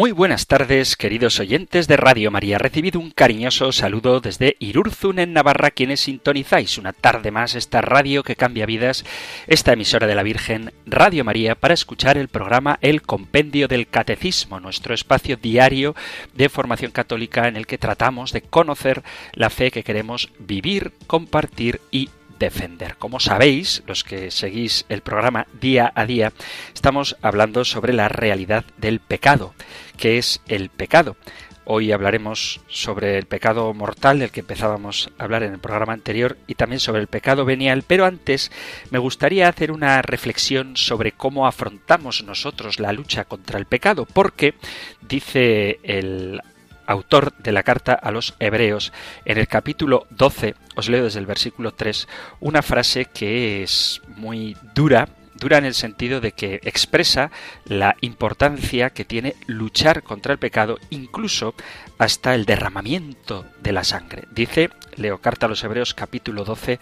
Muy buenas tardes, queridos oyentes de Radio María. Recibido un cariñoso saludo desde Irurzun en Navarra, quienes sintonizáis una tarde más esta radio que cambia vidas, esta emisora de la Virgen, Radio María, para escuchar el programa El Compendio del Catecismo, nuestro espacio diario de formación católica en el que tratamos de conocer la fe que queremos vivir, compartir y defender. Como sabéis, los que seguís el programa día a día, estamos hablando sobre la realidad del pecado. ¿Qué es el pecado? Hoy hablaremos sobre el pecado mortal del que empezábamos a hablar en el programa anterior y también sobre el pecado venial, pero antes me gustaría hacer una reflexión sobre cómo afrontamos nosotros la lucha contra el pecado, porque dice el autor de la carta a los Hebreos, en el capítulo 12, os leo desde el versículo 3, una frase que es muy dura, dura en el sentido de que expresa la importancia que tiene luchar contra el pecado, incluso hasta el derramamiento de la sangre. Dice, leo carta a los Hebreos capítulo 12,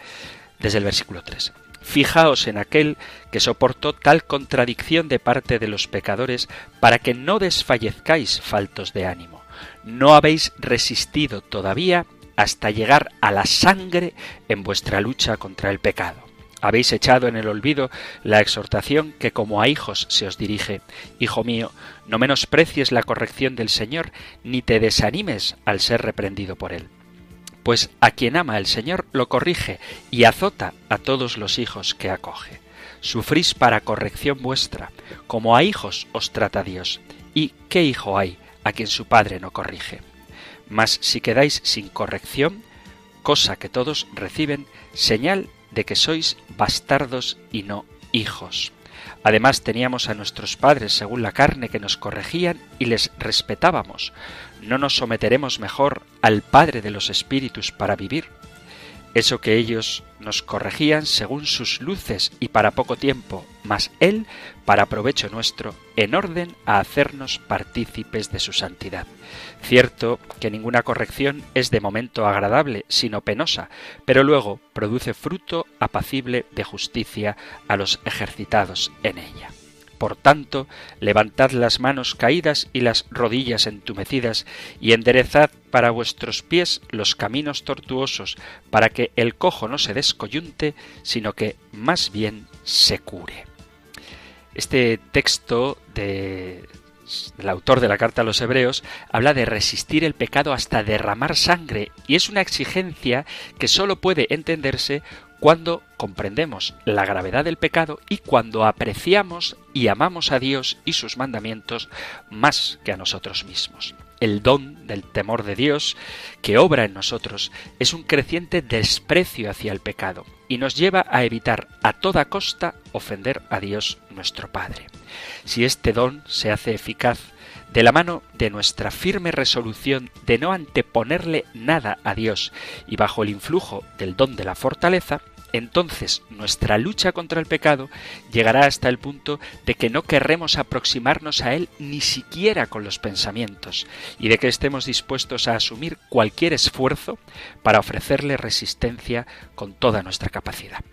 desde el versículo 3. Fijaos en aquel que soportó tal contradicción de parte de los pecadores para que no desfallezcáis faltos de ánimo no habéis resistido todavía hasta llegar a la sangre en vuestra lucha contra el pecado. Habéis echado en el olvido la exhortación que como a hijos se os dirige. Hijo mío, no menosprecies la corrección del Señor, ni te desanimes al ser reprendido por él. Pues a quien ama el Señor lo corrige y azota a todos los hijos que acoge. Sufrís para corrección vuestra, como a hijos os trata Dios. ¿Y qué hijo hay a quien su padre no corrige. Mas si quedáis sin corrección, cosa que todos reciben, señal de que sois bastardos y no hijos. Además teníamos a nuestros padres según la carne que nos corregían y les respetábamos. ¿No nos someteremos mejor al Padre de los Espíritus para vivir? Eso que ellos nos corregían según sus luces y para poco tiempo, mas Él para provecho nuestro, en orden a hacernos partícipes de su santidad. Cierto que ninguna corrección es de momento agradable, sino penosa, pero luego produce fruto apacible de justicia a los ejercitados en ella. Por tanto, levantad las manos caídas y las rodillas entumecidas, y enderezad para vuestros pies los caminos tortuosos, para que el cojo no se descoyunte, sino que más bien se cure. Este texto de el autor de la carta a los hebreos, habla de resistir el pecado hasta derramar sangre y es una exigencia que sólo puede entenderse cuando comprendemos la gravedad del pecado y cuando apreciamos y amamos a Dios y sus mandamientos más que a nosotros mismos. El don del temor de Dios que obra en nosotros es un creciente desprecio hacia el pecado y nos lleva a evitar a toda costa ofender a Dios nuestro Padre. Si este don se hace eficaz de la mano de nuestra firme resolución de no anteponerle nada a Dios y bajo el influjo del don de la fortaleza, entonces nuestra lucha contra el pecado llegará hasta el punto de que no querremos aproximarnos a él ni siquiera con los pensamientos, y de que estemos dispuestos a asumir cualquier esfuerzo para ofrecerle resistencia con toda nuestra capacidad.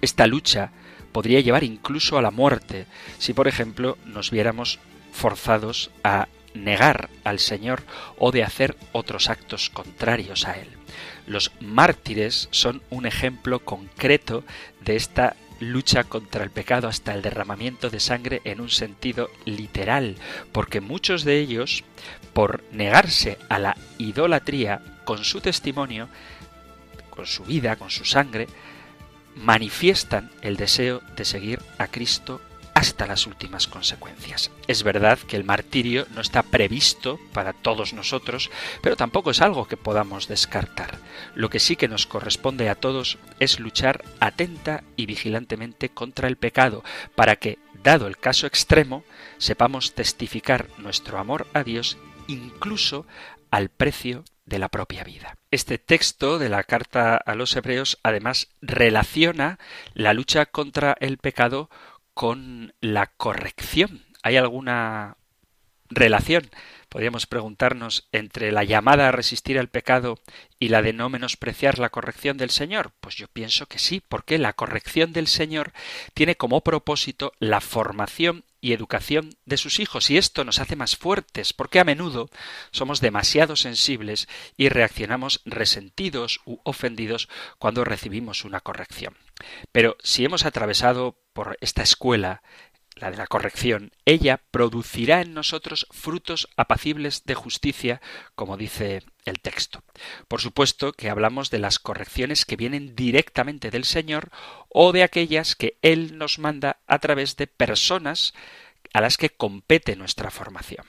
Esta lucha podría llevar incluso a la muerte si, por ejemplo, nos viéramos forzados a negar al Señor o de hacer otros actos contrarios a Él. Los mártires son un ejemplo concreto de esta lucha contra el pecado hasta el derramamiento de sangre en un sentido literal, porque muchos de ellos, por negarse a la idolatría con su testimonio, con su vida, con su sangre, manifiestan el deseo de seguir a Cristo hasta las últimas consecuencias. Es verdad que el martirio no está previsto para todos nosotros, pero tampoco es algo que podamos descartar. Lo que sí que nos corresponde a todos es luchar atenta y vigilantemente contra el pecado, para que, dado el caso extremo, sepamos testificar nuestro amor a Dios incluso al precio de la propia vida. Este texto de la carta a los hebreos además relaciona la lucha contra el pecado con la corrección. ¿Hay alguna relación podríamos preguntarnos entre la llamada a resistir al pecado y la de no menospreciar la corrección del Señor? Pues yo pienso que sí, porque la corrección del Señor tiene como propósito la formación y educación de sus hijos, y esto nos hace más fuertes, porque a menudo somos demasiado sensibles y reaccionamos resentidos u ofendidos cuando recibimos una corrección. Pero si hemos atravesado por esta escuela la de la corrección, ella producirá en nosotros frutos apacibles de justicia, como dice el texto. Por supuesto que hablamos de las correcciones que vienen directamente del Señor o de aquellas que Él nos manda a través de personas a las que compete nuestra formación.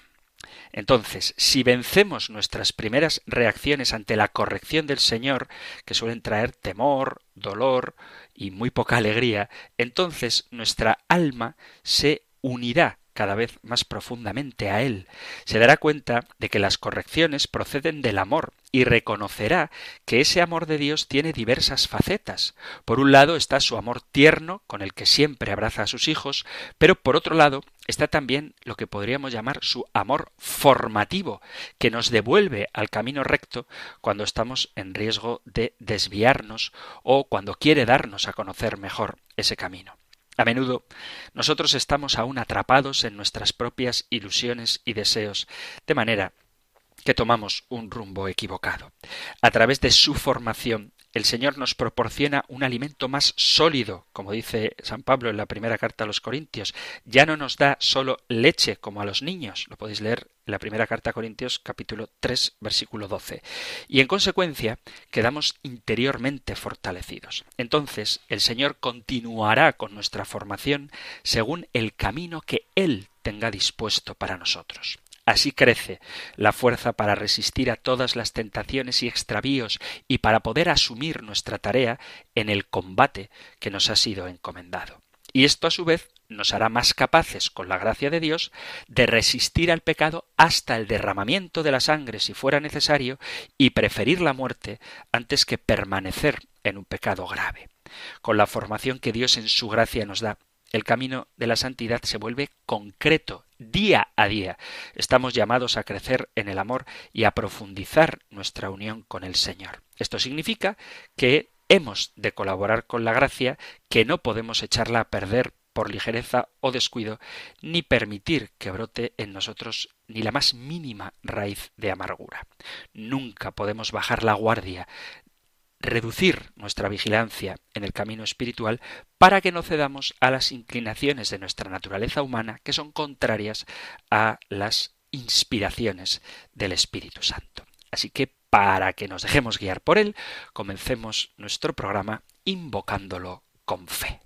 Entonces, si vencemos nuestras primeras reacciones ante la corrección del Señor, que suelen traer temor, dolor y muy poca alegría, entonces nuestra alma se unirá cada vez más profundamente a Él, se dará cuenta de que las correcciones proceden del amor y reconocerá que ese amor de Dios tiene diversas facetas. Por un lado está su amor tierno, con el que siempre abraza a sus hijos, pero por otro lado está también lo que podríamos llamar su amor formativo, que nos devuelve al camino recto cuando estamos en riesgo de desviarnos o cuando quiere darnos a conocer mejor ese camino. A menudo nosotros estamos aún atrapados en nuestras propias ilusiones y deseos, de manera que tomamos un rumbo equivocado. A través de su formación, el Señor nos proporciona un alimento más sólido, como dice San Pablo en la primera carta a los Corintios. Ya no nos da solo leche como a los niños, lo podéis leer en la primera carta a Corintios capítulo 3 versículo 12. Y en consecuencia quedamos interiormente fortalecidos. Entonces el Señor continuará con nuestra formación según el camino que Él tenga dispuesto para nosotros. Así crece la fuerza para resistir a todas las tentaciones y extravíos y para poder asumir nuestra tarea en el combate que nos ha sido encomendado. Y esto a su vez nos hará más capaces, con la gracia de Dios, de resistir al pecado hasta el derramamiento de la sangre si fuera necesario y preferir la muerte antes que permanecer en un pecado grave. Con la formación que Dios en su gracia nos da, el camino de la santidad se vuelve concreto día a día. Estamos llamados a crecer en el amor y a profundizar nuestra unión con el Señor. Esto significa que hemos de colaborar con la gracia, que no podemos echarla a perder por ligereza o descuido, ni permitir que brote en nosotros ni la más mínima raíz de amargura. Nunca podemos bajar la guardia, reducir nuestra vigilancia en el camino espiritual para que no cedamos a las inclinaciones de nuestra naturaleza humana que son contrarias a las inspiraciones del Espíritu Santo. Así que para que nos dejemos guiar por él, comencemos nuestro programa invocándolo con fe.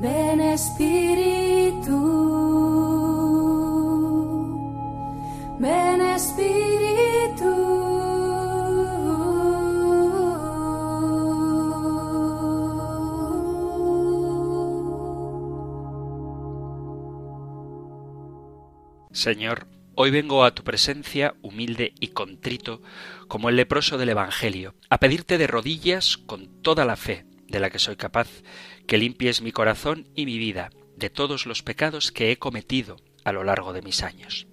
Ven Espíritu. Ven Espíritu. Señor, hoy vengo a tu presencia humilde y contrito como el leproso del Evangelio, a pedirte de rodillas con toda la fe de la que soy capaz, que limpies mi corazón y mi vida de todos los pecados que he cometido a lo largo de mis años.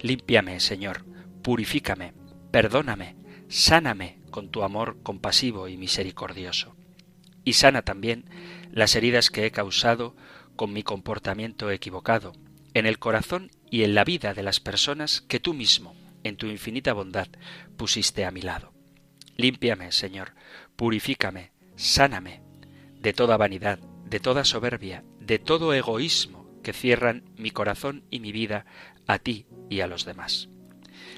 Límpiame, Señor, purifícame, perdóname, sáname con tu amor compasivo y misericordioso. Y sana también las heridas que he causado con mi comportamiento equivocado, en el corazón y en la vida de las personas que tú mismo, en tu infinita bondad, pusiste a mi lado. Límpiame, Señor, purifícame, sáname de toda vanidad, de toda soberbia, de todo egoísmo que cierran mi corazón y mi vida a ti y a los demás.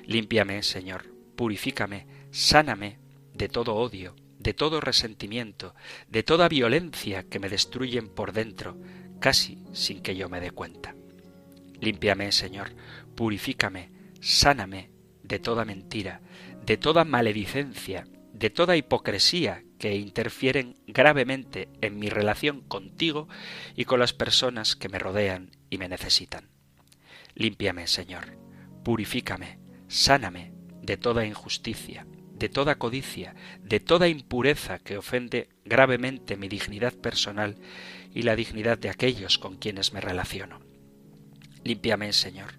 Límpiame, Señor, purifícame, sáname de todo odio, de todo resentimiento, de toda violencia que me destruyen por dentro, casi sin que yo me dé cuenta. Límpiame, Señor, purifícame, sáname de toda mentira, de toda maledicencia, de toda hipocresía que interfieren gravemente en mi relación contigo y con las personas que me rodean y me necesitan. Límpiame, Señor, purifícame, sáname de toda injusticia, de toda codicia, de toda impureza que ofende gravemente mi dignidad personal y la dignidad de aquellos con quienes me relaciono. Límpiame, Señor,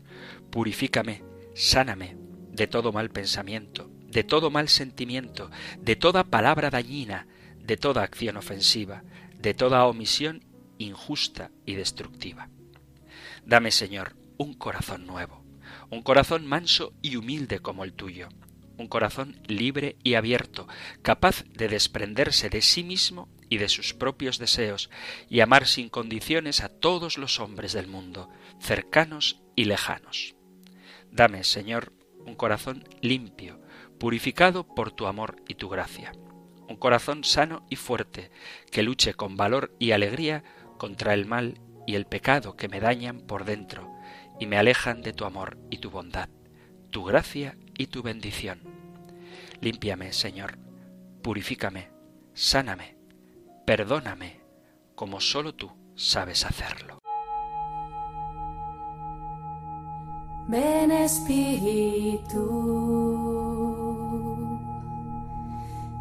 purifícame, sáname de todo mal pensamiento, de todo mal sentimiento, de toda palabra dañina, de toda acción ofensiva, de toda omisión injusta y destructiva. Dame, Señor, un corazón nuevo, un corazón manso y humilde como el tuyo, un corazón libre y abierto, capaz de desprenderse de sí mismo y de sus propios deseos, y amar sin condiciones a todos los hombres del mundo, cercanos y lejanos. Dame, Señor, un corazón limpio, purificado por tu amor y tu gracia. Un corazón sano y fuerte, que luche con valor y alegría contra el mal y el pecado que me dañan por dentro y me alejan de tu amor y tu bondad, tu gracia y tu bendición. Límpiame, Señor, purifícame, sáname, perdóname, como sólo tú sabes hacerlo. Ven Espíritu,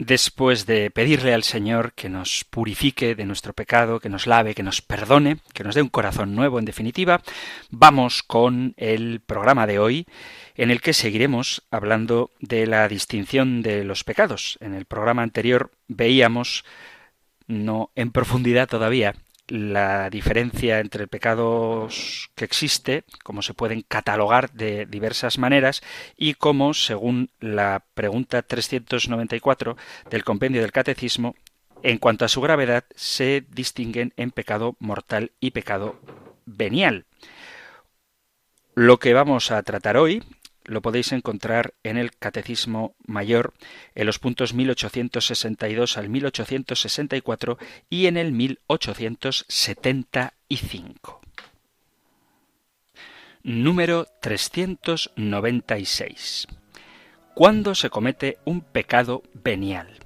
Después de pedirle al Señor que nos purifique de nuestro pecado, que nos lave, que nos perdone, que nos dé un corazón nuevo, en definitiva, vamos con el programa de hoy, en el que seguiremos hablando de la distinción de los pecados. En el programa anterior veíamos, no en profundidad todavía, la diferencia entre pecados que existe, cómo se pueden catalogar de diversas maneras y cómo, según la pregunta 394 del compendio del Catecismo, en cuanto a su gravedad, se distinguen en pecado mortal y pecado venial. Lo que vamos a tratar hoy lo podéis encontrar en el Catecismo Mayor, en los puntos 1862 al 1864 y en el 1875. Número 396. ¿Cuándo se comete un pecado venial?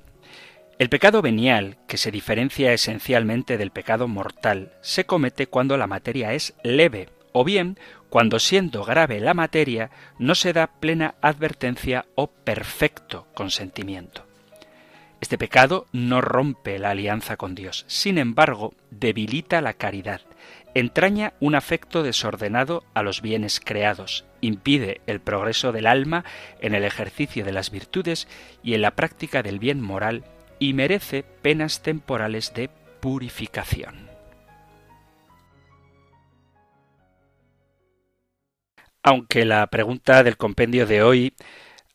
El pecado venial, que se diferencia esencialmente del pecado mortal, se comete cuando la materia es leve, o bien cuando siendo grave la materia no se da plena advertencia o perfecto consentimiento. Este pecado no rompe la alianza con Dios, sin embargo, debilita la caridad, entraña un afecto desordenado a los bienes creados, impide el progreso del alma en el ejercicio de las virtudes y en la práctica del bien moral y merece penas temporales de purificación. Aunque la pregunta del compendio de hoy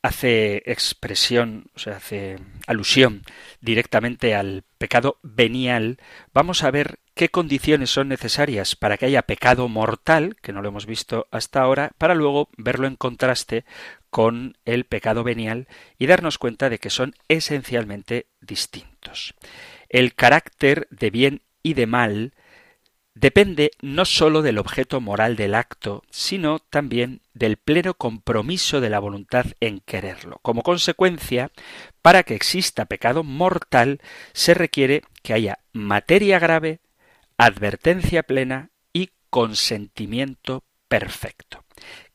hace expresión, o sea, hace alusión directamente al pecado venial, vamos a ver qué condiciones son necesarias para que haya pecado mortal, que no lo hemos visto hasta ahora, para luego verlo en contraste con el pecado venial y darnos cuenta de que son esencialmente distintos. El carácter de bien y de mal depende no sólo del objeto moral del acto, sino también del pleno compromiso de la voluntad en quererlo. Como consecuencia, para que exista pecado mortal, se requiere que haya materia grave, advertencia plena y consentimiento perfecto.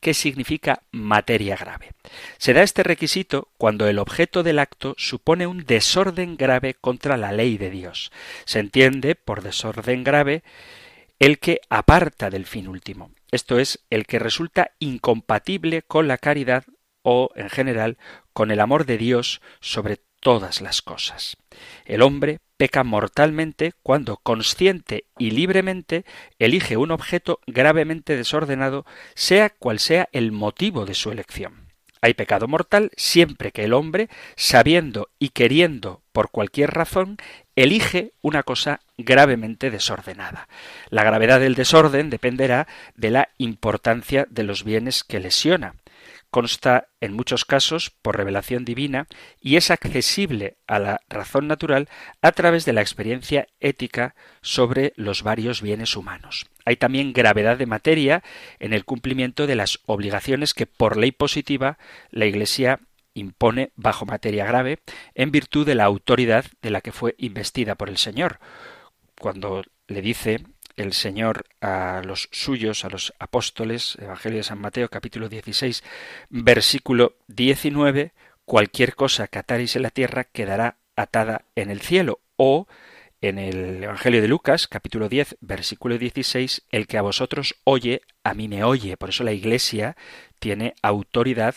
¿Qué significa materia grave? Se da este requisito cuando el objeto del acto supone un desorden grave contra la ley de Dios. Se entiende por desorden grave el que aparta del fin último, esto es, el que resulta incompatible con la caridad o, en general, con el amor de Dios sobre todas las cosas. El hombre peca mortalmente cuando consciente y libremente elige un objeto gravemente desordenado, sea cual sea el motivo de su elección. Hay pecado mortal siempre que el hombre, sabiendo y queriendo por cualquier razón, elige una cosa gravemente desordenada. La gravedad del desorden dependerá de la importancia de los bienes que lesiona. Consta en muchos casos por revelación divina y es accesible a la razón natural a través de la experiencia ética sobre los varios bienes humanos. Hay también gravedad de materia en el cumplimiento de las obligaciones que por ley positiva la Iglesia impone bajo materia grave en virtud de la autoridad de la que fue investida por el Señor. Cuando le dice el Señor a los suyos, a los apóstoles, Evangelio de San Mateo capítulo 16, versículo 19, cualquier cosa que ataréis en la tierra quedará atada en el cielo. O en el Evangelio de Lucas capítulo 10, versículo 16, el que a vosotros oye, a mí me oye. Por eso la Iglesia tiene autoridad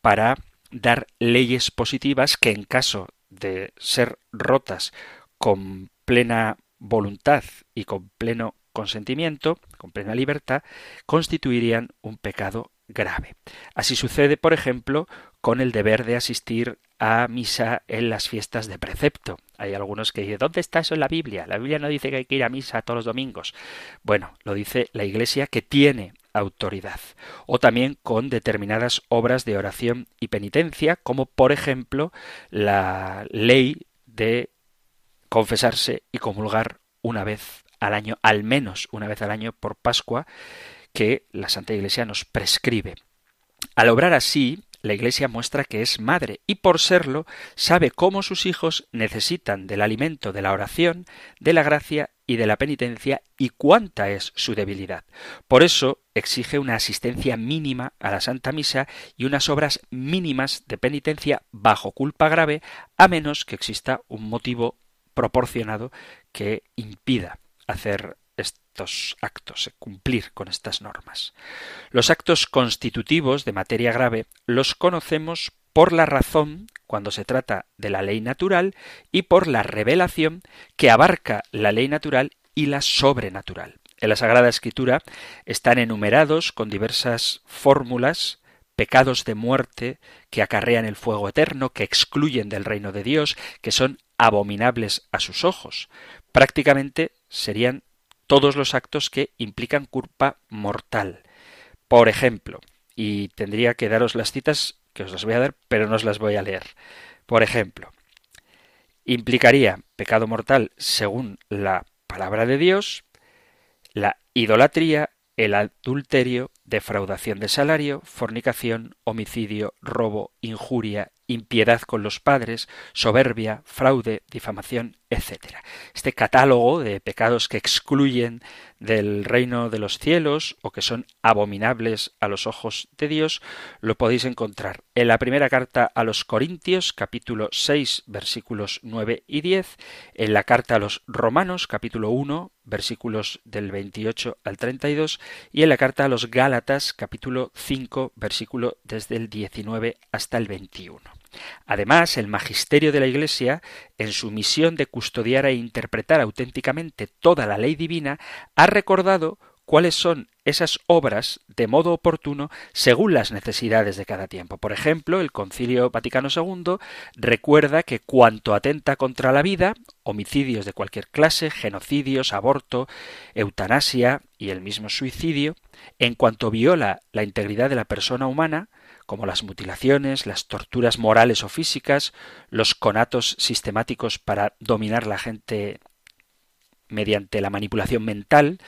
para dar leyes positivas que en caso de ser rotas con plena voluntad y con pleno consentimiento, con plena libertad, constituirían un pecado grave. Así sucede, por ejemplo, con el deber de asistir a misa en las fiestas de precepto. Hay algunos que dicen, ¿dónde está eso en la Biblia? La Biblia no dice que hay que ir a misa todos los domingos. Bueno, lo dice la Iglesia que tiene autoridad. O también con determinadas obras de oración y penitencia, como por ejemplo la ley de confesarse y comulgar una vez al año, al menos una vez al año por Pascua, que la Santa Iglesia nos prescribe. Al obrar así, la Iglesia muestra que es madre y por serlo sabe cómo sus hijos necesitan del alimento de la oración, de la gracia y de la penitencia y cuánta es su debilidad. Por eso exige una asistencia mínima a la Santa Misa y unas obras mínimas de penitencia bajo culpa grave, a menos que exista un motivo proporcionado que impida hacer estos actos, eh, cumplir con estas normas. Los actos constitutivos de materia grave los conocemos por la razón cuando se trata de la ley natural y por la revelación que abarca la ley natural y la sobrenatural. En la Sagrada Escritura están enumerados con diversas fórmulas pecados de muerte que acarrean el fuego eterno, que excluyen del reino de Dios, que son abominables a sus ojos. Prácticamente serían todos los actos que implican culpa mortal. Por ejemplo, y tendría que daros las citas que os las voy a dar, pero no os las voy a leer. Por ejemplo, implicaría pecado mortal según la palabra de Dios, la idolatría, el adulterio, defraudación de salario, fornicación, homicidio, robo, injuria, impiedad con los padres, soberbia, fraude, difamación, etc. Este catálogo de pecados que excluyen del reino de los cielos o que son abominables a los ojos de Dios lo podéis encontrar en la primera carta a los Corintios capítulo 6 versículos 9 y 10, en la carta a los Romanos capítulo 1 versículos del 28 al 32 y en la carta a los Gálatas capítulo 5 versículo desde el 19 hasta el 21. Además, el magisterio de la Iglesia, en su misión de custodiar e interpretar auténticamente toda la ley divina, ha recordado cuáles son esas obras de modo oportuno según las necesidades de cada tiempo. Por ejemplo, el Concilio Vaticano II recuerda que cuanto atenta contra la vida, homicidios de cualquier clase, genocidios, aborto, eutanasia y el mismo suicidio, en cuanto viola la integridad de la persona humana, como las mutilaciones, las torturas morales o físicas, los conatos sistemáticos para dominar la gente mediante la manipulación mental,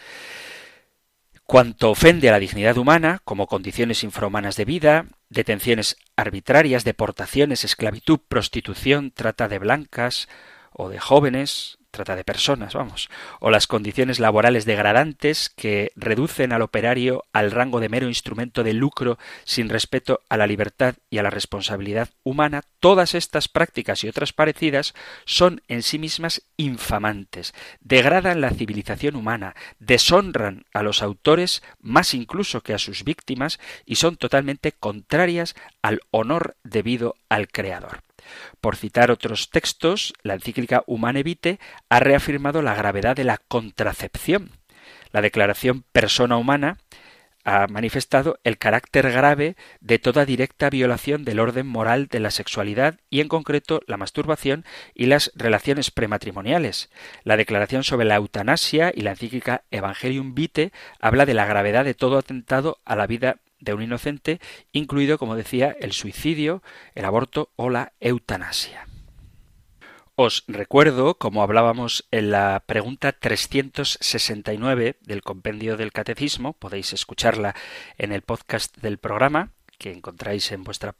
cuanto ofende a la dignidad humana, como condiciones infrahumanas de vida, detenciones arbitrarias, deportaciones, esclavitud, prostitución, trata de blancas o de jóvenes, trata de personas, vamos, o las condiciones laborales degradantes que reducen al operario al rango de mero instrumento de lucro sin respeto a la libertad y a la responsabilidad humana, todas estas prácticas y otras parecidas son en sí mismas infamantes, degradan la civilización humana, deshonran a los autores más incluso que a sus víctimas y son totalmente contrarias al honor debido al Creador. Por citar otros textos, la encíclica Humane Vitae ha reafirmado la gravedad de la contracepción. La declaración persona humana ha manifestado el carácter grave de toda directa violación del orden moral de la sexualidad y en concreto la masturbación y las relaciones prematrimoniales. La declaración sobre la eutanasia y la encíclica Evangelium Vitae habla de la gravedad de todo atentado a la vida de un inocente, incluido, como decía, el suicidio, el aborto o la eutanasia. Os recuerdo, como hablábamos en la pregunta 369 del compendio del Catecismo, podéis escucharla en el podcast del programa, que encontráis en vuestra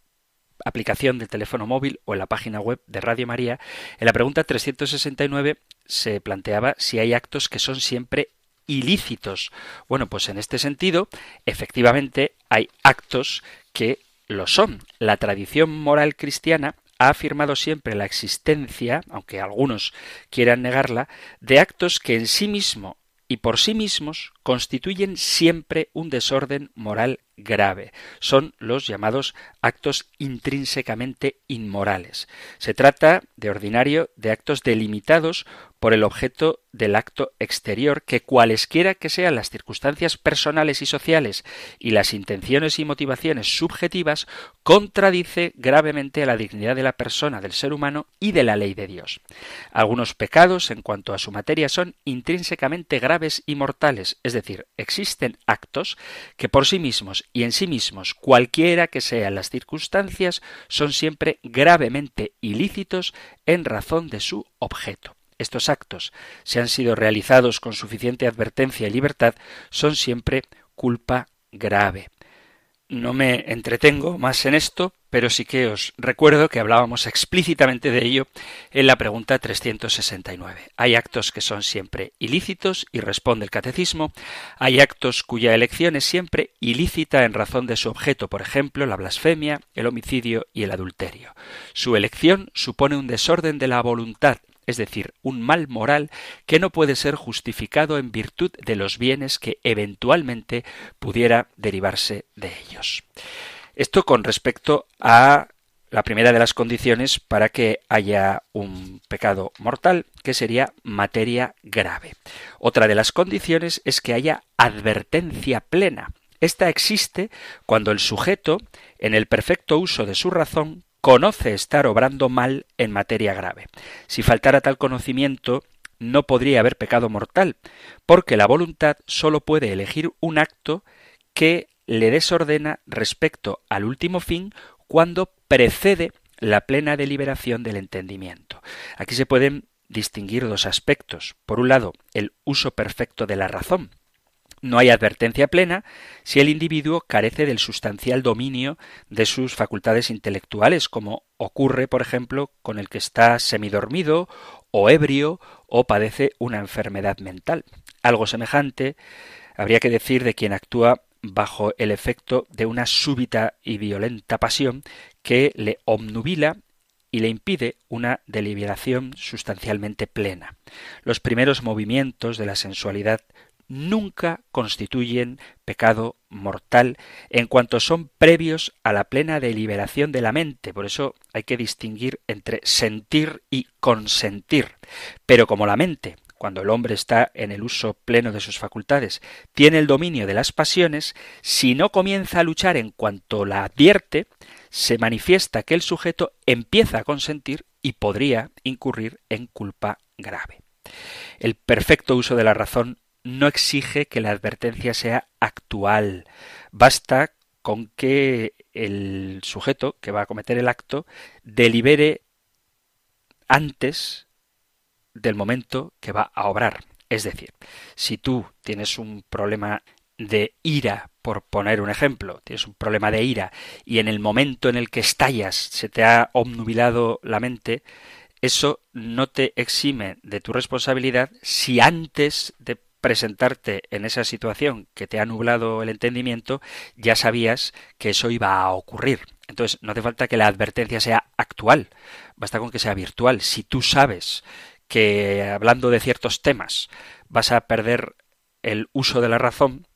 aplicación de teléfono móvil o en la página web de Radio María, en la pregunta 369 se planteaba si hay actos que son siempre ilícitos. Bueno, pues en este sentido, efectivamente, hay actos que lo son. La tradición moral cristiana ha afirmado siempre la existencia, aunque algunos quieran negarla, de actos que en sí mismo y por sí mismos constituyen siempre un desorden moral grave. Son los llamados actos intrínsecamente inmorales. Se trata, de ordinario, de actos delimitados por el objeto del acto exterior que cualesquiera que sean las circunstancias personales y sociales y las intenciones y motivaciones subjetivas, contradice gravemente a la dignidad de la persona, del ser humano y de la ley de Dios. Algunos pecados en cuanto a su materia son intrínsecamente graves y mortales, es decir, existen actos que por sí mismos y en sí mismos, cualquiera que sean las circunstancias, son siempre gravemente ilícitos en razón de su objeto. Estos actos, si han sido realizados con suficiente advertencia y libertad, son siempre culpa grave. No me entretengo más en esto, pero sí que os recuerdo que hablábamos explícitamente de ello en la pregunta 369. Hay actos que son siempre ilícitos y responde el catecismo, hay actos cuya elección es siempre ilícita en razón de su objeto, por ejemplo, la blasfemia, el homicidio y el adulterio. Su elección supone un desorden de la voluntad es decir, un mal moral que no puede ser justificado en virtud de los bienes que eventualmente pudiera derivarse de ellos. Esto con respecto a la primera de las condiciones para que haya un pecado mortal, que sería materia grave. Otra de las condiciones es que haya advertencia plena. Esta existe cuando el sujeto, en el perfecto uso de su razón, conoce estar obrando mal en materia grave. Si faltara tal conocimiento, no podría haber pecado mortal, porque la voluntad sólo puede elegir un acto que le desordena respecto al último fin cuando precede la plena deliberación del entendimiento. Aquí se pueden distinguir dos aspectos. Por un lado, el uso perfecto de la razón, no hay advertencia plena si el individuo carece del sustancial dominio de sus facultades intelectuales, como ocurre, por ejemplo, con el que está semidormido o ebrio o padece una enfermedad mental. Algo semejante habría que decir de quien actúa bajo el efecto de una súbita y violenta pasión que le obnubila y le impide una deliberación sustancialmente plena. Los primeros movimientos de la sensualidad nunca constituyen pecado mortal en cuanto son previos a la plena deliberación de la mente. Por eso hay que distinguir entre sentir y consentir. Pero como la mente, cuando el hombre está en el uso pleno de sus facultades, tiene el dominio de las pasiones, si no comienza a luchar en cuanto la advierte, se manifiesta que el sujeto empieza a consentir y podría incurrir en culpa grave. El perfecto uso de la razón no exige que la advertencia sea actual. Basta con que el sujeto que va a cometer el acto delibere antes del momento que va a obrar. Es decir, si tú tienes un problema de ira, por poner un ejemplo, tienes un problema de ira y en el momento en el que estallas se te ha obnubilado la mente, eso no te exime de tu responsabilidad si antes de presentarte en esa situación que te ha nublado el entendimiento, ya sabías que eso iba a ocurrir. Entonces, no hace falta que la advertencia sea actual, basta con que sea virtual. Si tú sabes que hablando de ciertos temas vas a perder el uso de la razón,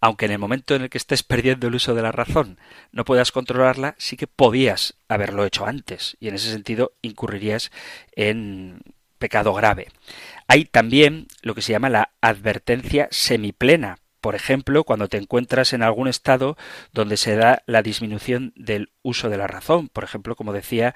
aunque en el momento en el que estés perdiendo el uso de la razón no puedas controlarla, sí que podías haberlo hecho antes y en ese sentido incurrirías en pecado grave. Hay también lo que se llama la advertencia semiplena. Por ejemplo, cuando te encuentras en algún estado donde se da la disminución del uso de la razón, por ejemplo, como decía,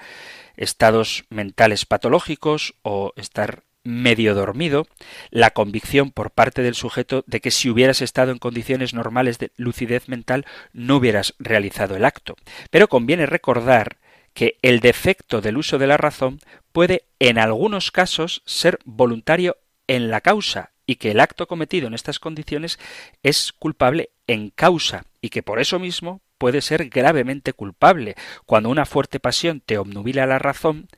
estados mentales patológicos o estar medio dormido, la convicción por parte del sujeto de que si hubieras estado en condiciones normales de lucidez mental no hubieras realizado el acto. Pero conviene recordar que el defecto del uso de la razón puede en algunos casos ser voluntario en la causa y que el acto cometido en estas condiciones es culpable en causa y que por eso mismo puede ser gravemente culpable. Cuando una fuerte pasión te obnubila la razón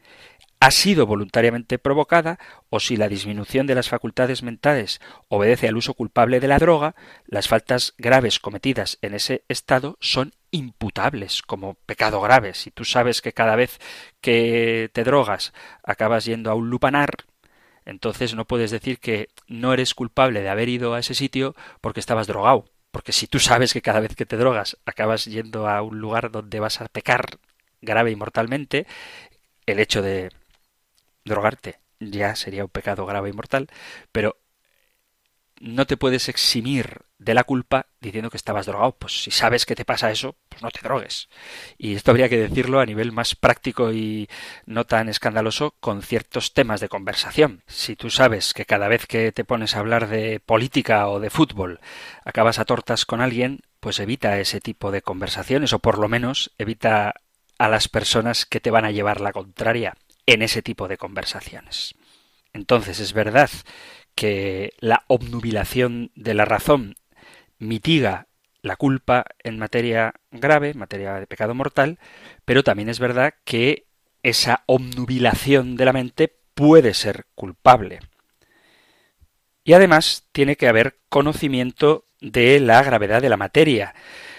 ha sido voluntariamente provocada o si la disminución de las facultades mentales obedece al uso culpable de la droga, las faltas graves cometidas en ese estado son imputables como pecado grave. Si tú sabes que cada vez que te drogas acabas yendo a un lupanar, entonces no puedes decir que no eres culpable de haber ido a ese sitio porque estabas drogado. Porque si tú sabes que cada vez que te drogas acabas yendo a un lugar donde vas a pecar grave y mortalmente, el hecho de drogarte ya sería un pecado grave y mortal, pero no te puedes eximir de la culpa diciendo que estabas drogado. Pues si sabes que te pasa eso, pues no te drogues. Y esto habría que decirlo a nivel más práctico y no tan escandaloso con ciertos temas de conversación. Si tú sabes que cada vez que te pones a hablar de política o de fútbol acabas a tortas con alguien, pues evita ese tipo de conversaciones o por lo menos evita a las personas que te van a llevar la contraria en ese tipo de conversaciones. Entonces es verdad que la obnubilación de la razón mitiga la culpa en materia grave, materia de pecado mortal, pero también es verdad que esa obnubilación de la mente puede ser culpable. Y además tiene que haber conocimiento de la gravedad de la materia.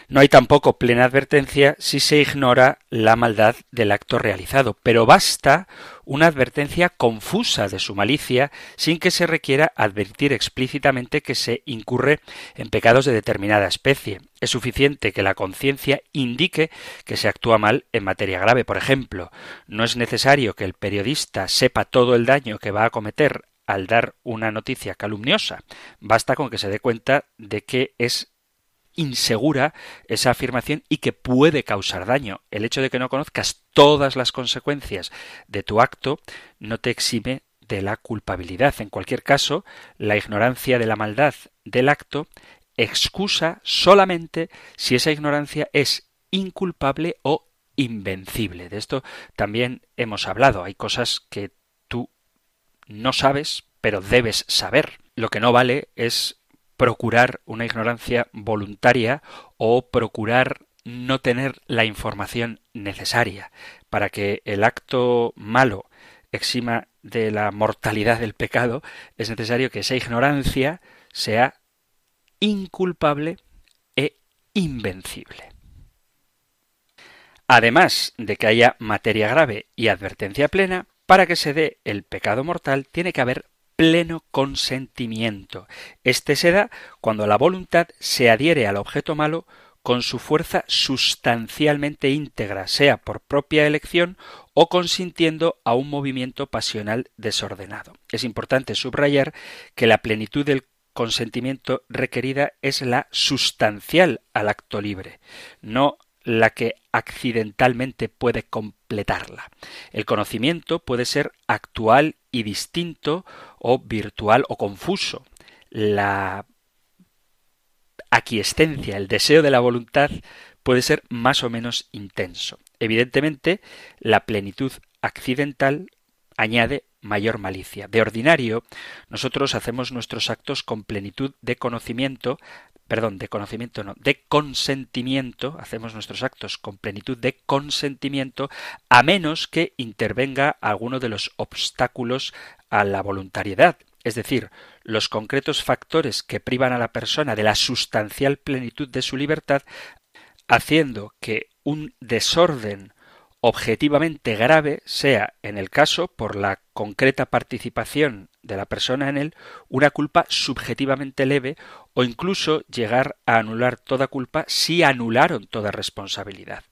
No hay tampoco plena advertencia si se ignora la maldad del acto realizado, pero basta una advertencia confusa de su malicia sin que se requiera advertir explícitamente que se incurre en pecados de determinada especie. Es suficiente que la conciencia indique que se actúa mal en materia grave. Por ejemplo, no es necesario que el periodista sepa todo el daño que va a cometer al dar una noticia calumniosa. Basta con que se dé cuenta de que es insegura esa afirmación y que puede causar daño. El hecho de que no conozcas todas las consecuencias de tu acto no te exime de la culpabilidad. En cualquier caso, la ignorancia de la maldad del acto excusa solamente si esa ignorancia es inculpable o invencible. De esto también hemos hablado. Hay cosas que tú no sabes, pero debes saber. Lo que no vale es procurar una ignorancia voluntaria o procurar no tener la información necesaria para que el acto malo exima de la mortalidad del pecado, es necesario que esa ignorancia sea inculpable e invencible. Además de que haya materia grave y advertencia plena, para que se dé el pecado mortal tiene que haber pleno consentimiento. Este se da cuando la voluntad se adhiere al objeto malo con su fuerza sustancialmente íntegra, sea por propia elección o consintiendo a un movimiento pasional desordenado. Es importante subrayar que la plenitud del consentimiento requerida es la sustancial al acto libre, no la que accidentalmente puede completarla. El conocimiento puede ser actual y distinto o virtual o confuso. La aquiescencia, el deseo de la voluntad puede ser más o menos intenso. Evidentemente, la plenitud accidental añade mayor malicia. De ordinario, nosotros hacemos nuestros actos con plenitud de conocimiento, perdón, de conocimiento no, de consentimiento, hacemos nuestros actos con plenitud de consentimiento, a menos que intervenga alguno de los obstáculos a la voluntariedad, es decir, los concretos factores que privan a la persona de la sustancial plenitud de su libertad, haciendo que un desorden objetivamente grave sea, en el caso, por la concreta participación de la persona en él, una culpa subjetivamente leve o incluso llegar a anular toda culpa si anularon toda responsabilidad.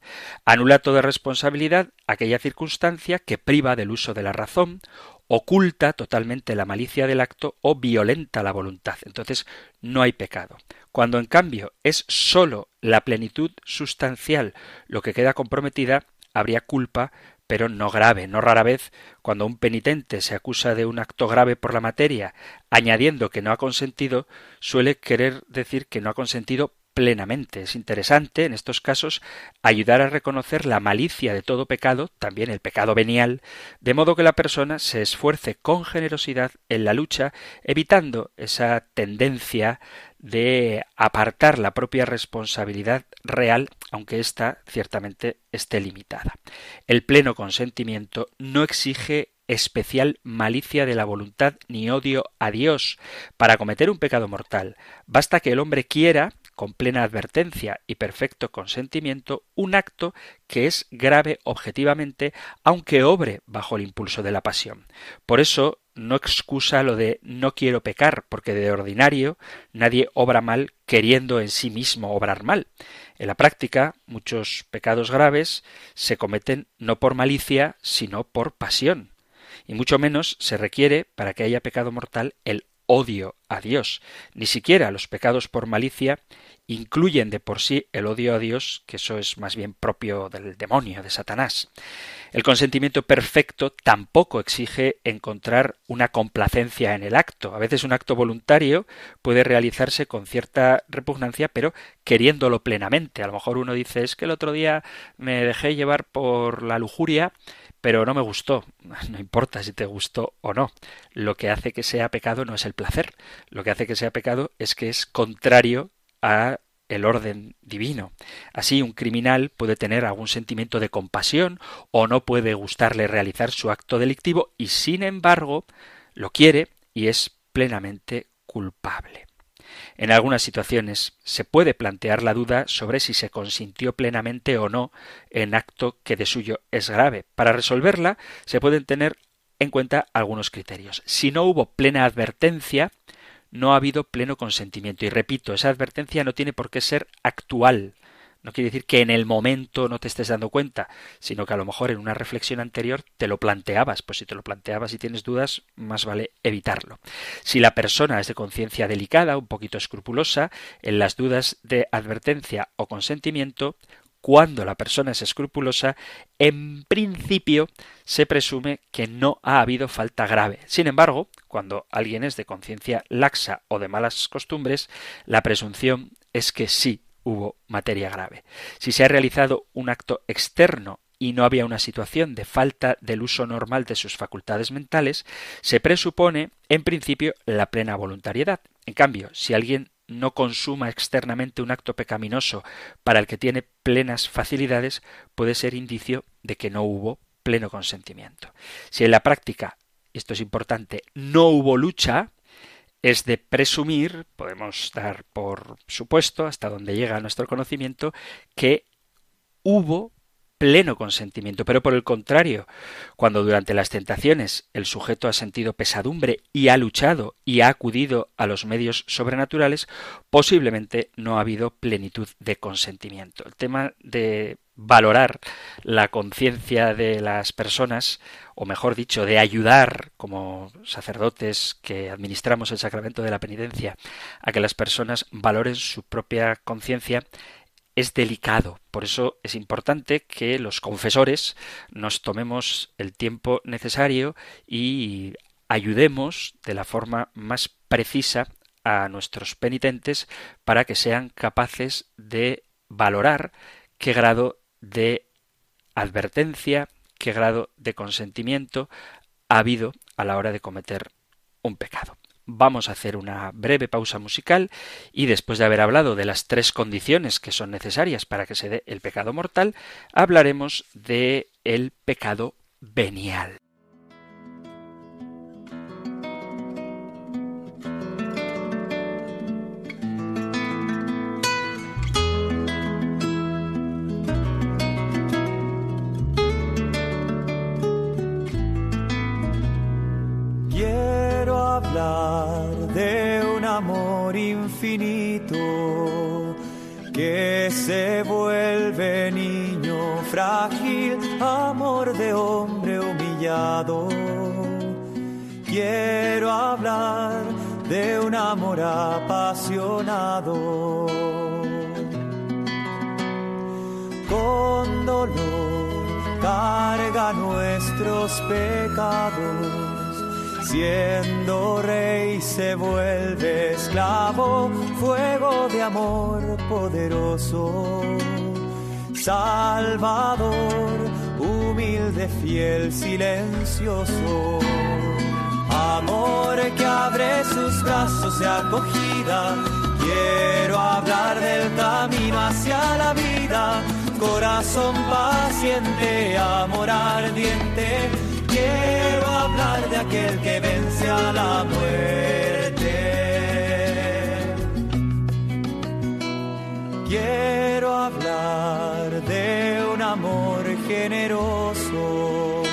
Anula toda responsabilidad aquella circunstancia que priva del uso de la razón, oculta totalmente la malicia del acto o violenta la voluntad. Entonces no hay pecado. Cuando en cambio es sólo la plenitud sustancial lo que queda comprometida, habría culpa pero no grave. No rara vez, cuando un penitente se acusa de un acto grave por la materia, añadiendo que no ha consentido, suele querer decir que no ha consentido plenamente. Es interesante, en estos casos, ayudar a reconocer la malicia de todo pecado, también el pecado venial, de modo que la persona se esfuerce con generosidad en la lucha, evitando esa tendencia de apartar la propia responsabilidad real, aunque ésta ciertamente esté limitada. El pleno consentimiento no exige especial malicia de la voluntad ni odio a Dios para cometer un pecado mortal. Basta que el hombre quiera con plena advertencia y perfecto consentimiento un acto que es grave objetivamente, aunque obre bajo el impulso de la pasión. Por eso no excusa lo de no quiero pecar, porque de ordinario nadie obra mal queriendo en sí mismo obrar mal. En la práctica, muchos pecados graves se cometen no por malicia, sino por pasión. Y mucho menos se requiere, para que haya pecado mortal, el odio a Dios. Ni siquiera los pecados por malicia incluyen de por sí el odio a Dios, que eso es más bien propio del demonio, de Satanás. El consentimiento perfecto tampoco exige encontrar una complacencia en el acto. A veces un acto voluntario puede realizarse con cierta repugnancia, pero queriéndolo plenamente. A lo mejor uno dice es que el otro día me dejé llevar por la lujuria pero no me gustó. No importa si te gustó o no. Lo que hace que sea pecado no es el placer. Lo que hace que sea pecado es que es contrario a el orden divino. Así un criminal puede tener algún sentimiento de compasión o no puede gustarle realizar su acto delictivo y sin embargo lo quiere y es plenamente culpable. En algunas situaciones se puede plantear la duda sobre si se consintió plenamente o no en acto que de suyo es grave. Para resolverla se pueden tener en cuenta algunos criterios. Si no hubo plena advertencia, no ha habido pleno consentimiento. Y repito, esa advertencia no tiene por qué ser actual. No quiere decir que en el momento no te estés dando cuenta, sino que a lo mejor en una reflexión anterior te lo planteabas. Pues si te lo planteabas y tienes dudas, más vale evitarlo. Si la persona es de conciencia delicada, un poquito escrupulosa, en las dudas de advertencia o consentimiento, cuando la persona es escrupulosa, en principio se presume que no ha habido falta grave. Sin embargo, cuando alguien es de conciencia laxa o de malas costumbres, la presunción es que sí hubo materia grave. Si se ha realizado un acto externo y no había una situación de falta del uso normal de sus facultades mentales, se presupone, en principio, la plena voluntariedad. En cambio, si alguien no consuma externamente un acto pecaminoso para el que tiene plenas facilidades, puede ser indicio de que no hubo pleno consentimiento. Si en la práctica, esto es importante, no hubo lucha, es de presumir, podemos dar por supuesto, hasta donde llega nuestro conocimiento, que hubo pleno consentimiento. Pero por el contrario, cuando durante las tentaciones el sujeto ha sentido pesadumbre y ha luchado y ha acudido a los medios sobrenaturales, posiblemente no ha habido plenitud de consentimiento. El tema de valorar la conciencia de las personas, o mejor dicho, de ayudar como sacerdotes que administramos el sacramento de la penitencia a que las personas valoren su propia conciencia, es delicado. Por eso es importante que los confesores nos tomemos el tiempo necesario y ayudemos de la forma más precisa a nuestros penitentes para que sean capaces de valorar qué grado de advertencia, qué grado de consentimiento ha habido a la hora de cometer un pecado. Vamos a hacer una breve pausa musical y después de haber hablado de las tres condiciones que son necesarias para que se dé el pecado mortal, hablaremos de el pecado venial. Se vuelve niño frágil, amor de hombre humillado. Quiero hablar de un amor apasionado. Con dolor carga nuestros pecados. Siendo rey se vuelve esclavo, fuego de amor poderoso. Salvador, humilde, fiel, silencioso. Amor que abre sus brazos de acogida. Quiero hablar del camino hacia la vida. Corazón paciente, amor ardiente. Quiero aquel que vence a la muerte. Quiero hablar de un amor generoso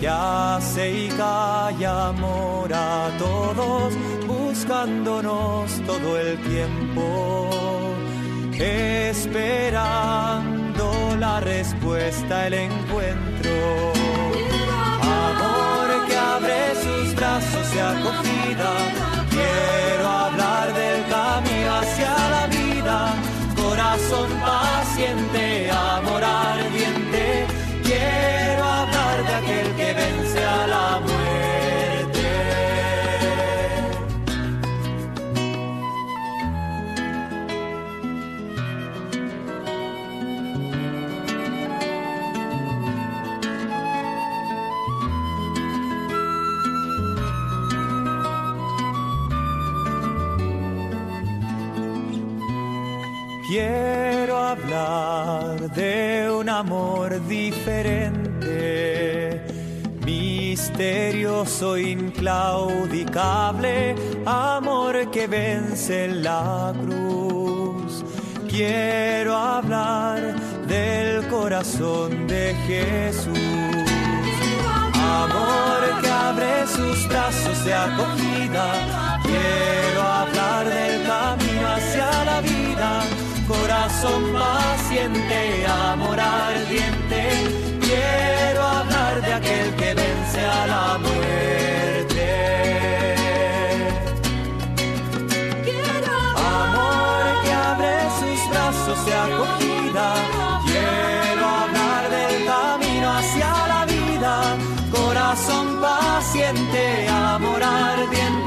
que hace y calla amor a todos, buscándonos todo el tiempo, esperando la respuesta, el encuentro. Brazos acogida, quiero hablar del camino hacia la vida, corazón paciente, amor ardiente, amor diferente, misterioso, inclaudicable, amor que vence la cruz. Quiero hablar del corazón de Jesús, amor que abre sus brazos de acogida. Quiero hablar del camino hacia la vida corazón paciente, amor ardiente. Quiero hablar de aquel que vence a la muerte. Amor que abre sus brazos de acogida. Quiero hablar del camino hacia la vida. Corazón paciente, amor ardiente.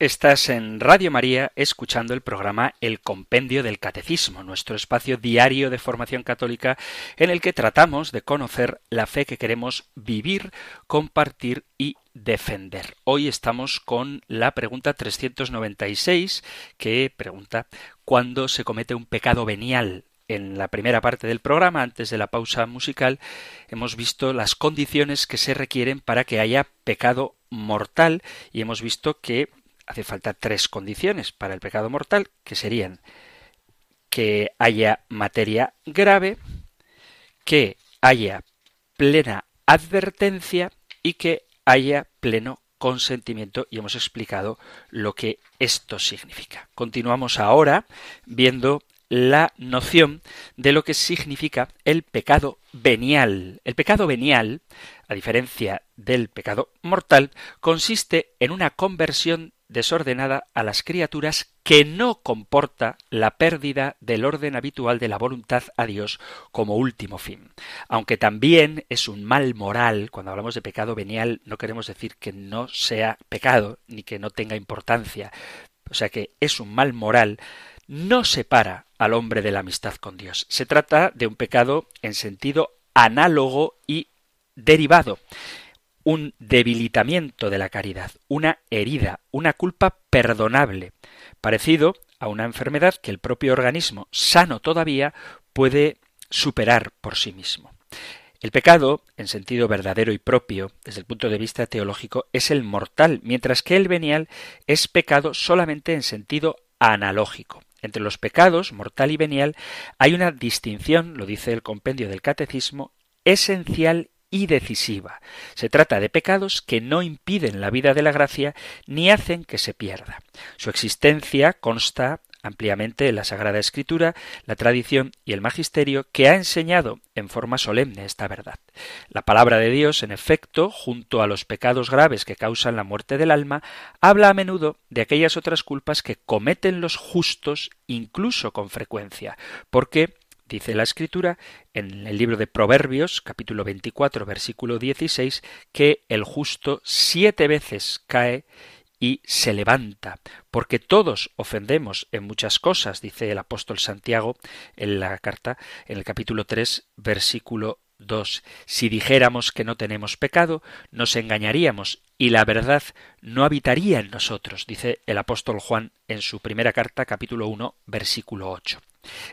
Estás en Radio María escuchando el programa El Compendio del Catecismo, nuestro espacio diario de formación católica en el que tratamos de conocer la fe que queremos vivir, compartir y defender. Hoy estamos con la pregunta 396 que pregunta ¿cuándo se comete un pecado venial? En la primera parte del programa, antes de la pausa musical, hemos visto las condiciones que se requieren para que haya pecado mortal y hemos visto que hace falta tres condiciones para el pecado mortal, que serían que haya materia grave, que haya plena advertencia y que haya pleno consentimiento y hemos explicado lo que esto significa. Continuamos ahora viendo la noción de lo que significa el pecado venial. El pecado venial, a diferencia del pecado mortal, consiste en una conversión desordenada a las criaturas que no comporta la pérdida del orden habitual de la voluntad a Dios como último fin. Aunque también es un mal moral, cuando hablamos de pecado venial no queremos decir que no sea pecado ni que no tenga importancia, o sea que es un mal moral, no separa al hombre de la amistad con Dios. Se trata de un pecado en sentido análogo y derivado un debilitamiento de la caridad, una herida, una culpa perdonable, parecido a una enfermedad que el propio organismo, sano todavía, puede superar por sí mismo. El pecado, en sentido verdadero y propio, desde el punto de vista teológico, es el mortal, mientras que el venial es pecado solamente en sentido analógico. Entre los pecados, mortal y venial, hay una distinción, lo dice el compendio del catecismo, esencial y decisiva. Se trata de pecados que no impiden la vida de la gracia ni hacen que se pierda. Su existencia consta ampliamente en la Sagrada Escritura, la tradición y el magisterio que ha enseñado en forma solemne esta verdad. La palabra de Dios, en efecto, junto a los pecados graves que causan la muerte del alma, habla a menudo de aquellas otras culpas que cometen los justos incluso con frecuencia, porque Dice la Escritura en el libro de Proverbios, capítulo 24, versículo 16, que el justo siete veces cae y se levanta, porque todos ofendemos en muchas cosas, dice el apóstol Santiago en la carta, en el capítulo 3, versículo 2. Si dijéramos que no tenemos pecado, nos engañaríamos y la verdad no habitaría en nosotros, dice el apóstol Juan en su primera carta, capítulo 1, versículo 8.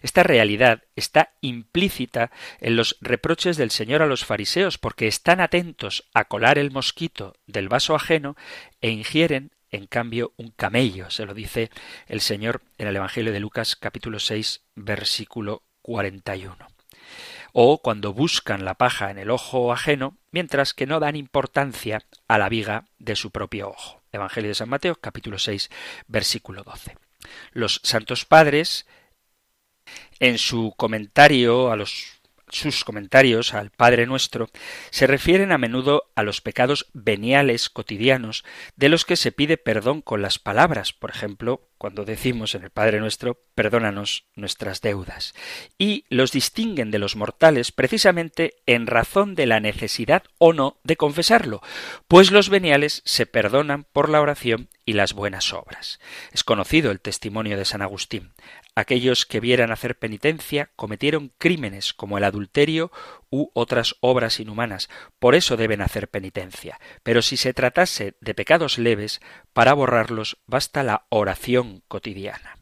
Esta realidad está implícita en los reproches del Señor a los fariseos, porque están atentos a colar el mosquito del vaso ajeno e ingieren en cambio un camello, se lo dice el Señor en el Evangelio de Lucas capítulo 6 versículo 41. O cuando buscan la paja en el ojo ajeno, mientras que no dan importancia a la viga de su propio ojo. Evangelio de San Mateo capítulo 6 versículo 12. Los santos padres en su comentario a los sus comentarios al Padre Nuestro se refieren a menudo a los pecados veniales cotidianos de los que se pide perdón con las palabras, por ejemplo, cuando decimos en el Padre Nuestro, perdónanos nuestras deudas, y los distinguen de los mortales precisamente en razón de la necesidad o no de confesarlo, pues los veniales se perdonan por la oración y las buenas obras. Es conocido el testimonio de San Agustín. Aquellos que vieran hacer penitencia cometieron crímenes como el adulterio u otras obras inhumanas, por eso deben hacer penitencia. Pero si se tratase de pecados leves, para borrarlos basta la oración cotidiana.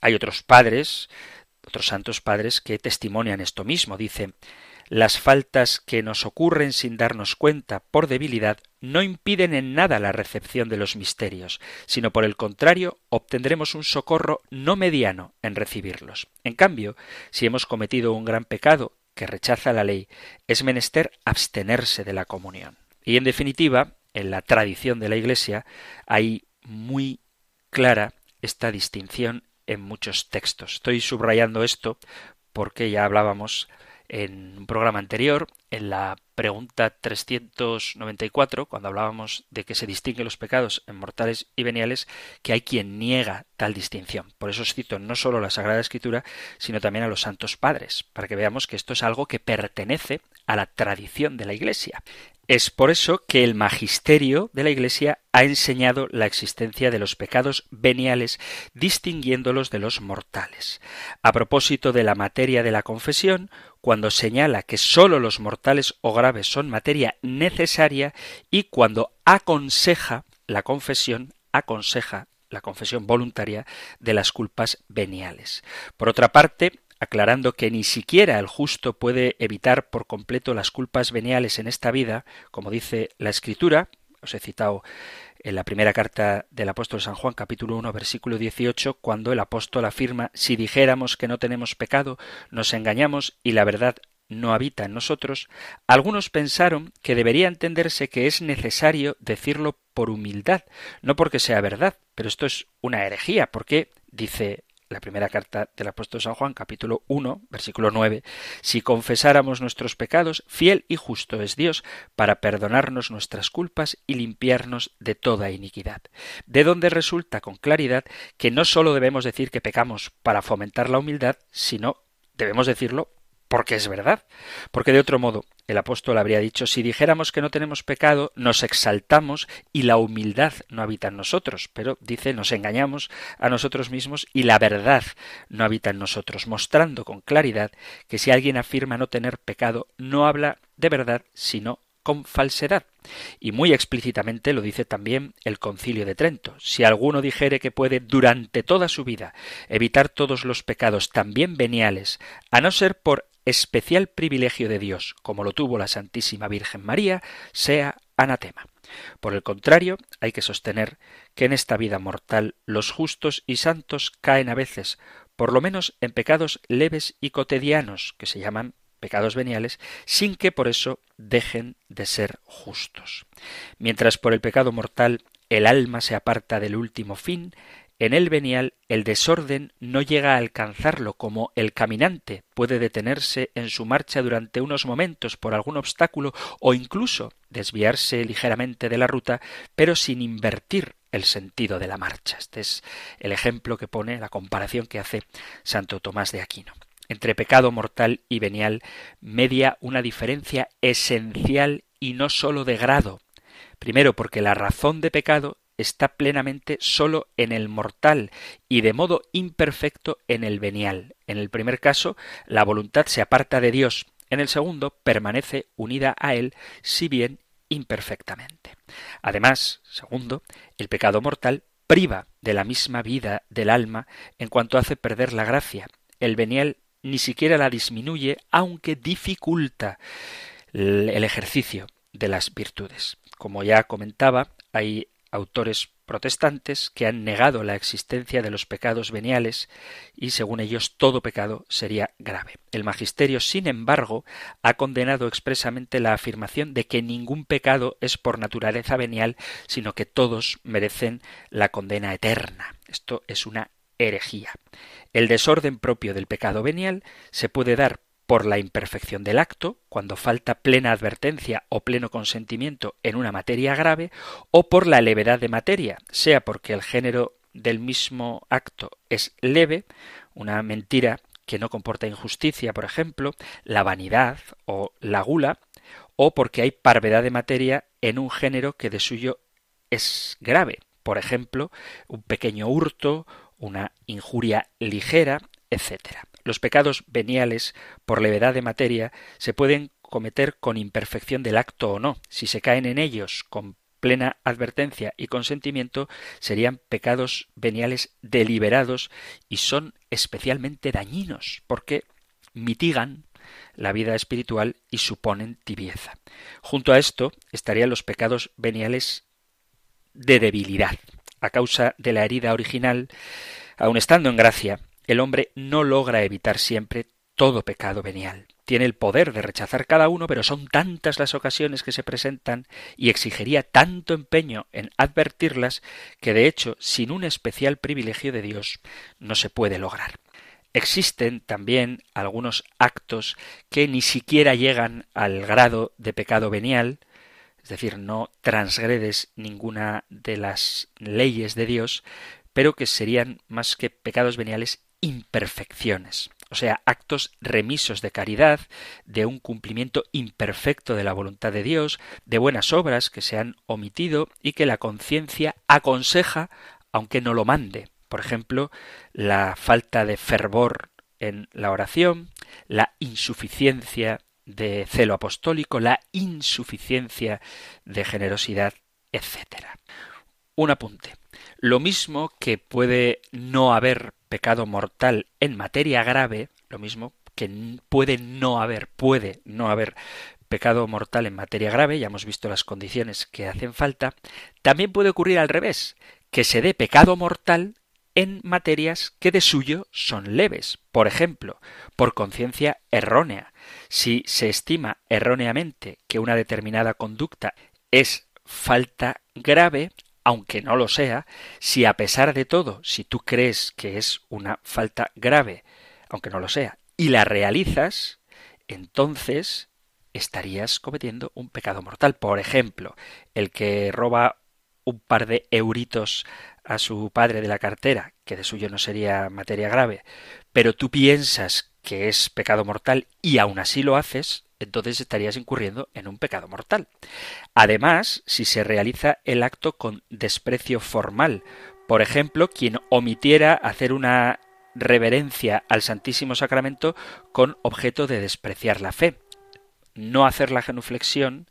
Hay otros padres, otros santos padres, que testimonian esto mismo. Dicen, las faltas que nos ocurren sin darnos cuenta por debilidad no impiden en nada la recepción de los misterios, sino por el contrario obtendremos un socorro no mediano en recibirlos. En cambio, si hemos cometido un gran pecado que rechaza la ley, es menester abstenerse de la comunión. Y en definitiva, en la tradición de la Iglesia hay muy clara esta distinción en muchos textos. Estoy subrayando esto porque ya hablábamos en un programa anterior, en la pregunta 394, cuando hablábamos de que se distinguen los pecados en mortales y veniales, que hay quien niega tal distinción. Por eso os cito no solo la Sagrada Escritura, sino también a los santos padres, para que veamos que esto es algo que pertenece a la tradición de la Iglesia. Es por eso que el magisterio de la Iglesia ha enseñado la existencia de los pecados veniales, distinguiéndolos de los mortales. A propósito de la materia de la confesión, cuando señala que sólo los mortales o graves son materia necesaria y cuando aconseja la confesión, aconseja la confesión voluntaria de las culpas veniales. Por otra parte, aclarando que ni siquiera el justo puede evitar por completo las culpas veniales en esta vida, como dice la Escritura, os he citado en la primera carta del apóstol San Juan capítulo 1 versículo 18, cuando el apóstol afirma, si dijéramos que no tenemos pecado, nos engañamos y la verdad no habita en nosotros, algunos pensaron que debería entenderse que es necesario decirlo por humildad, no porque sea verdad, pero esto es una herejía, porque, dice la primera carta del apóstol San Juan, capítulo 1, versículo 9, si confesáramos nuestros pecados, fiel y justo es Dios para perdonarnos nuestras culpas y limpiarnos de toda iniquidad. De donde resulta con claridad que no sólo debemos decir que pecamos para fomentar la humildad, sino debemos decirlo porque es verdad. Porque de otro modo, el apóstol habría dicho, si dijéramos que no tenemos pecado, nos exaltamos y la humildad no habita en nosotros. Pero dice, nos engañamos a nosotros mismos y la verdad no habita en nosotros, mostrando con claridad que si alguien afirma no tener pecado, no habla de verdad, sino con falsedad. Y muy explícitamente lo dice también el Concilio de Trento. Si alguno dijere que puede durante toda su vida evitar todos los pecados también veniales, a no ser por especial privilegio de Dios, como lo tuvo la Santísima Virgen María, sea anatema. Por el contrario, hay que sostener que en esta vida mortal los justos y santos caen a veces, por lo menos en pecados leves y cotidianos, que se llaman pecados veniales, sin que por eso dejen de ser justos. Mientras por el pecado mortal el alma se aparta del último fin, En el venial el desorden no llega a alcanzarlo como el caminante puede detenerse en su marcha durante unos momentos por algún obstáculo o incluso desviarse ligeramente de la ruta, pero sin invertir el sentido de la marcha. Este es el ejemplo que pone, la comparación que hace Santo Tomás de Aquino. Entre pecado mortal y venial media una diferencia esencial y no sólo de grado. Primero porque la razón de pecado está plenamente solo en el mortal y de modo imperfecto en el venial. En el primer caso, la voluntad se aparta de Dios. En el segundo, permanece unida a Él, si bien imperfectamente. Además, segundo, el pecado mortal priva de la misma vida del alma en cuanto hace perder la gracia. El venial ni siquiera la disminuye, aunque dificulta el ejercicio de las virtudes. Como ya comentaba, hay autores protestantes que han negado la existencia de los pecados veniales y según ellos todo pecado sería grave. El magisterio, sin embargo, ha condenado expresamente la afirmación de que ningún pecado es por naturaleza venial, sino que todos merecen la condena eterna. Esto es una herejía. El desorden propio del pecado venial se puede dar por la imperfección del acto, cuando falta plena advertencia o pleno consentimiento en una materia grave, o por la levedad de materia, sea porque el género del mismo acto es leve, una mentira que no comporta injusticia, por ejemplo, la vanidad o la gula, o porque hay parvedad de materia en un género que de suyo es grave, por ejemplo, un pequeño hurto, una injuria ligera, etc. Los pecados veniales, por levedad de materia, se pueden cometer con imperfección del acto o no. Si se caen en ellos con plena advertencia y consentimiento, serían pecados veniales deliberados y son especialmente dañinos, porque mitigan la vida espiritual y suponen tibieza. Junto a esto estarían los pecados veniales de debilidad. A causa de la herida original, aun estando en gracia, el hombre no logra evitar siempre todo pecado venial. Tiene el poder de rechazar cada uno, pero son tantas las ocasiones que se presentan y exigiría tanto empeño en advertirlas que de hecho, sin un especial privilegio de Dios, no se puede lograr. Existen también algunos actos que ni siquiera llegan al grado de pecado venial, es decir, no transgredes ninguna de las leyes de Dios, pero que serían más que pecados veniales imperfecciones, o sea, actos remisos de caridad, de un cumplimiento imperfecto de la voluntad de Dios, de buenas obras que se han omitido y que la conciencia aconseja aunque no lo mande. Por ejemplo, la falta de fervor en la oración, la insuficiencia de celo apostólico, la insuficiencia de generosidad, etc. Un apunte. Lo mismo que puede no haber pecado mortal en materia grave, lo mismo que puede no haber, puede no haber pecado mortal en materia grave, ya hemos visto las condiciones que hacen falta, también puede ocurrir al revés, que se dé pecado mortal en materias que de suyo son leves. Por ejemplo, por conciencia errónea. Si se estima erróneamente que una determinada conducta es falta grave, aunque no lo sea, si a pesar de todo, si tú crees que es una falta grave, aunque no lo sea, y la realizas, entonces estarías cometiendo un pecado mortal. Por ejemplo, el que roba un par de euritos a su padre de la cartera, que de suyo no sería materia grave, pero tú piensas que es pecado mortal y aún así lo haces, entonces estarías incurriendo en un pecado mortal. Además, si se realiza el acto con desprecio formal, por ejemplo, quien omitiera hacer una reverencia al Santísimo Sacramento con objeto de despreciar la fe. No hacer la genuflexión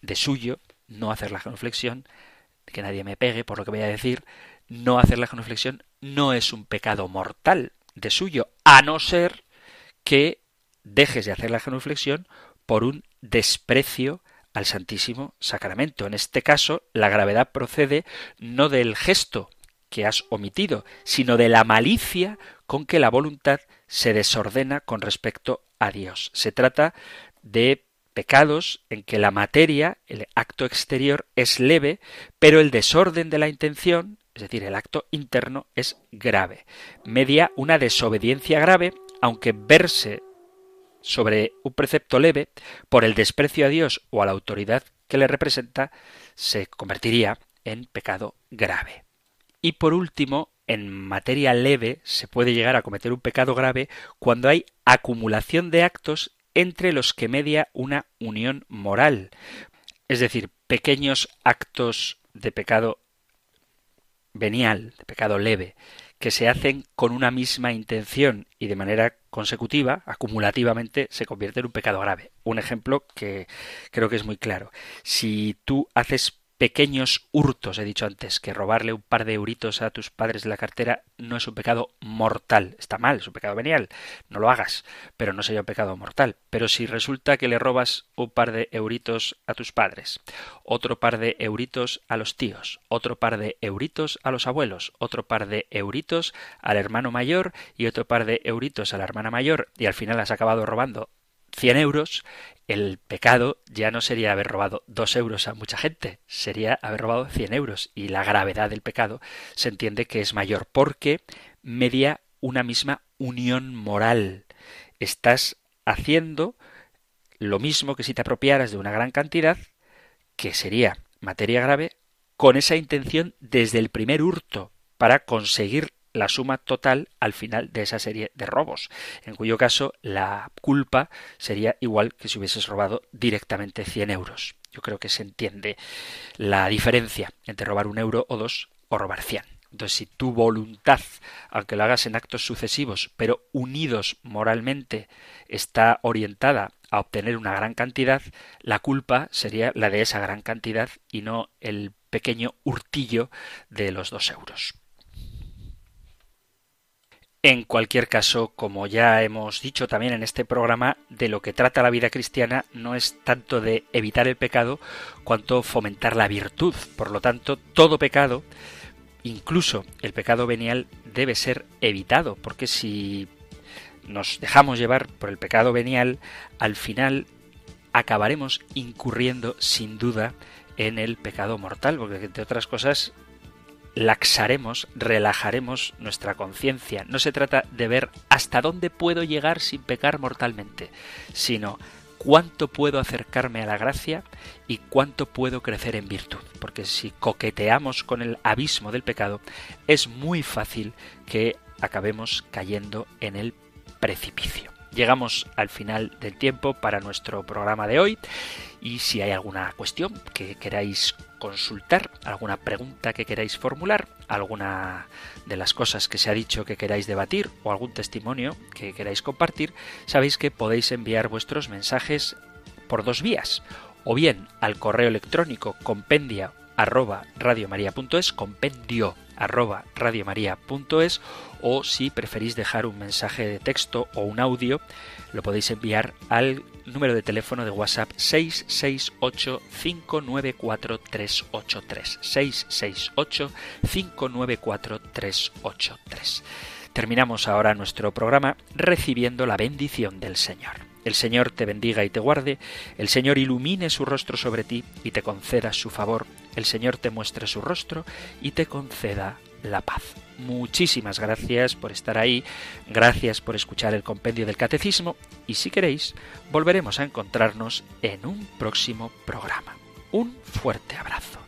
de suyo, no hacer la genuflexión, que nadie me pegue por lo que voy a decir, no hacer la genuflexión no es un pecado mortal de suyo, a no ser que dejes de hacer la genuflexión por un desprecio al Santísimo Sacramento. En este caso, la gravedad procede no del gesto que has omitido, sino de la malicia con que la voluntad se desordena con respecto a Dios. Se trata de pecados en que la materia, el acto exterior, es leve, pero el desorden de la intención, es decir, el acto interno, es grave. Media una desobediencia grave, aunque verse sobre un precepto leve, por el desprecio a Dios o a la autoridad que le representa, se convertiría en pecado grave. Y por último, en materia leve se puede llegar a cometer un pecado grave cuando hay acumulación de actos entre los que media una unión moral. Es decir, pequeños actos de pecado venial, de pecado leve, que se hacen con una misma intención y de manera consecutiva, acumulativamente, se convierte en un pecado grave. Un ejemplo que creo que es muy claro. Si tú haces pequeños hurtos, he dicho antes, que robarle un par de euritos a tus padres de la cartera no es un pecado mortal, está mal, es un pecado venial, no lo hagas, pero no sería un pecado mortal. Pero si resulta que le robas un par de euritos a tus padres, otro par de euritos a los tíos, otro par de euritos a los abuelos, otro par de euritos al hermano mayor y otro par de euritos a la hermana mayor, y al final has acabado robando 100 euros, el pecado ya no sería haber robado dos euros a mucha gente, sería haber robado 100 euros. Y la gravedad del pecado se entiende que es mayor porque media una misma unión moral. Estás haciendo lo mismo que si te apropiaras de una gran cantidad, que sería materia grave, con esa intención desde el primer hurto para conseguir la suma total al final de esa serie de robos, en cuyo caso la culpa sería igual que si hubieses robado directamente 100 euros. Yo creo que se entiende la diferencia entre robar un euro o dos o robar 100. Entonces, si tu voluntad, aunque lo hagas en actos sucesivos, pero unidos moralmente, está orientada a obtener una gran cantidad, la culpa sería la de esa gran cantidad y no el pequeño hurtillo de los dos euros. En cualquier caso, como ya hemos dicho también en este programa, de lo que trata la vida cristiana no es tanto de evitar el pecado cuanto fomentar la virtud. Por lo tanto, todo pecado, incluso el pecado venial, debe ser evitado, porque si nos dejamos llevar por el pecado venial, al final acabaremos incurriendo sin duda en el pecado mortal, porque entre otras cosas laxaremos, relajaremos nuestra conciencia. No se trata de ver hasta dónde puedo llegar sin pecar mortalmente, sino cuánto puedo acercarme a la gracia y cuánto puedo crecer en virtud. Porque si coqueteamos con el abismo del pecado, es muy fácil que acabemos cayendo en el precipicio. Llegamos al final del tiempo para nuestro programa de hoy y si hay alguna cuestión que queráis consultar, alguna pregunta que queráis formular, alguna de las cosas que se ha dicho que queráis debatir o algún testimonio que queráis compartir, sabéis que podéis enviar vuestros mensajes por dos vías, o bien al correo electrónico compendia arroba radiomaria.es, compendio arroba radiomaria.es, o si preferís dejar un mensaje de texto o un audio, lo podéis enviar al número de teléfono de WhatsApp 668 594 383 668 594 383. Terminamos ahora nuestro programa recibiendo la bendición del Señor. El Señor te bendiga y te guarde, el Señor ilumine su rostro sobre ti y te conceda su favor, el Señor te muestre su rostro y te conceda la paz. Muchísimas gracias por estar ahí, gracias por escuchar el compendio del catecismo y si queréis, volveremos a encontrarnos en un próximo programa. Un fuerte abrazo.